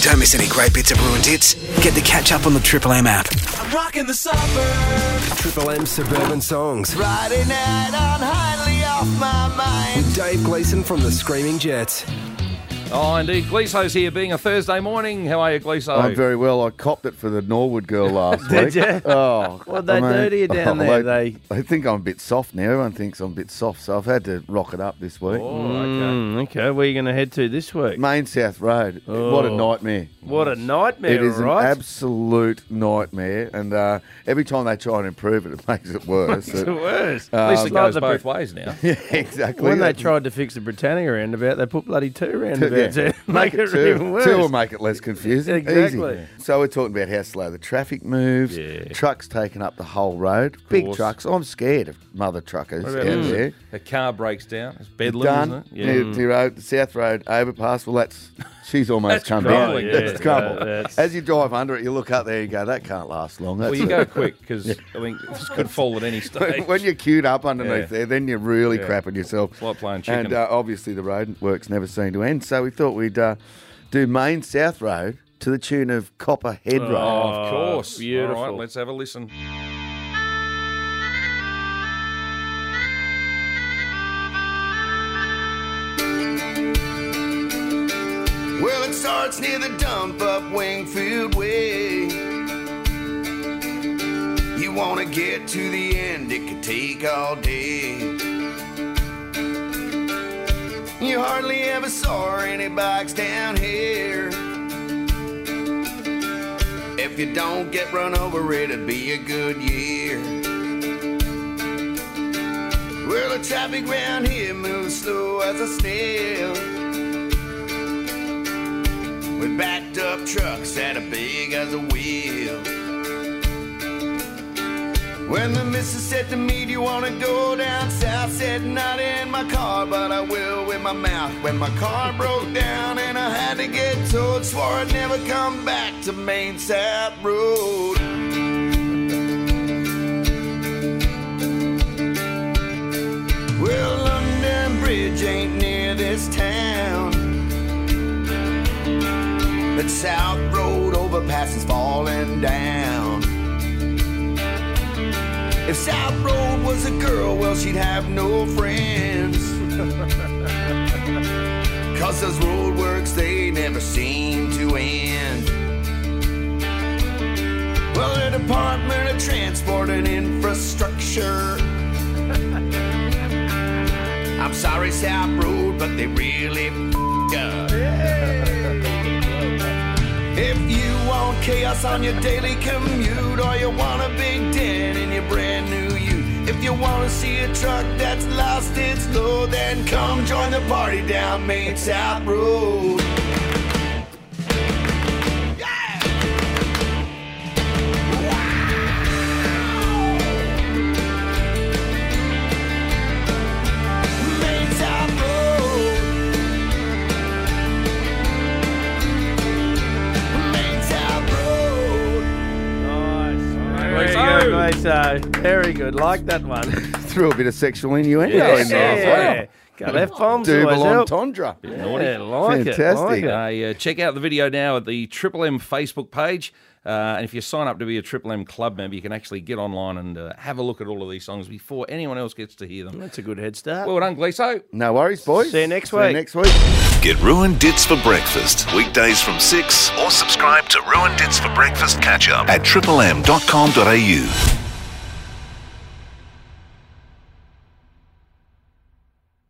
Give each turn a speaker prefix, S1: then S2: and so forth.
S1: Don't miss any great bits of ruined hits. Get the catch up on the Triple M app.
S2: I'm rocking the suburbs.
S3: Triple M Suburban Songs.
S2: Friday night on highly off my mind.
S3: With Dave Gleeson from the Screaming Jets.
S4: Oh, indeed. Gleeso's here, being a Thursday morning. How are you, Gleeso?
S5: I'm very well. I copped it for the Norwood girl last
S6: Did
S5: week.
S6: ya?
S5: Oh,
S6: What'd they do to you down there?
S5: They,
S6: They-
S5: they think I'm a bit soft now. Everyone thinks I'm a bit soft, so I've had to rock it up this week.
S4: Oh, okay.
S6: Mm, okay, where are you going to head to this week?
S5: Main South Road. What a
S6: Oh.
S5: nightmare.
S6: What a nightmare,
S5: It is
S6: right?
S5: an absolute nightmare, and uh, every time they try and improve it, it makes it worse.
S6: It's worse. worst.
S4: At least
S5: Um,
S4: it
S6: Not
S4: goes both ways now.
S5: yeah, exactly.
S6: When they tried to fix the Britannia roundabout, they put bloody two roundabouts
S5: Yeah.
S6: in. Make it
S5: two.
S6: even worse.
S5: Two will make it less confusing.
S6: Exactly.
S5: Easy. So we're talking about how slow the traffic moves.
S4: Yeah.
S5: Trucks taking up the whole road. Big trucks. I'm scared of mother truckers out
S4: about
S5: there.
S4: A car breaks down. It's bedlam,
S5: Done.
S4: isn't it?
S5: Yeah. The road, South Road overpass. Well, that's she's almost
S4: That's
S5: come down.
S4: yeah.
S5: That's.
S6: Yeah, that's-
S5: As you drive under it, you look up there, you go, that can't last long. That's
S4: Well, you
S5: it.
S4: go quick because I mean this could fall at any stage.
S5: when you're queued up underneath
S4: Yeah.
S5: there, then you're really
S4: Yeah.
S5: crapping yourself.
S4: It's like playing chicken.
S5: And uh, obviously, the road works never seem to end. So we thought we'd uh, do Main South Road to the tune of Copperhead Road.
S4: oh, of course.
S6: beautiful.
S4: All right, let's have a listen.
S2: Well, it starts near the dump up Wingfield Way. You wanna get to the end, it could take all day. You hardly ever saw any bikes down here. If you don't get run over, it'd be a good year. Well, the traffic round here moves slow as a snail. With backed up trucks that are big as a wheel. When the missus said to me, Do you wanna go down south? Said not in my car, but I will with my mouth. When my car broke down and I had to get towed, swore I'd never come back to Main South Road. Well, London Bridge ain't near this town. But South Road overpass is falling down. If South Road was a girl, well, she'd have no friends. Cause those roadworks, they never seem to end. Well, the Department of Transport and Infrastructure. I'm sorry, South Road, but they really f***ed up. If you want chaos on your daily commute, or you want a big dent in your brand new Ute, if you want to see a truck that's lost its load, then come join the party down Main South Road.
S6: Very good. So, very good. Like that one.
S5: Threw a bit of sexual innuendo
S6: yeah,
S5: in there as well.
S6: yeah. Got F bombs.
S5: Double entendre.
S6: Yeah, like it.
S5: Fantastic.
S6: Like it.
S4: Uh, check out the video now at the Triple M Facebook page. Uh, and if you sign up to be a Triple M club member, you can actually get online and uh, have a look at all of these songs before anyone else gets to hear them.
S6: That's a good head start.
S4: Well done, Gleeso.
S5: No worries, boys.
S6: See you next
S5: See
S6: week.
S5: you next week.
S7: Get Roo and Ditts for breakfast, weekdays from 6, or subscribe to Roo and Ditts for breakfast catch up at triplem.com.au.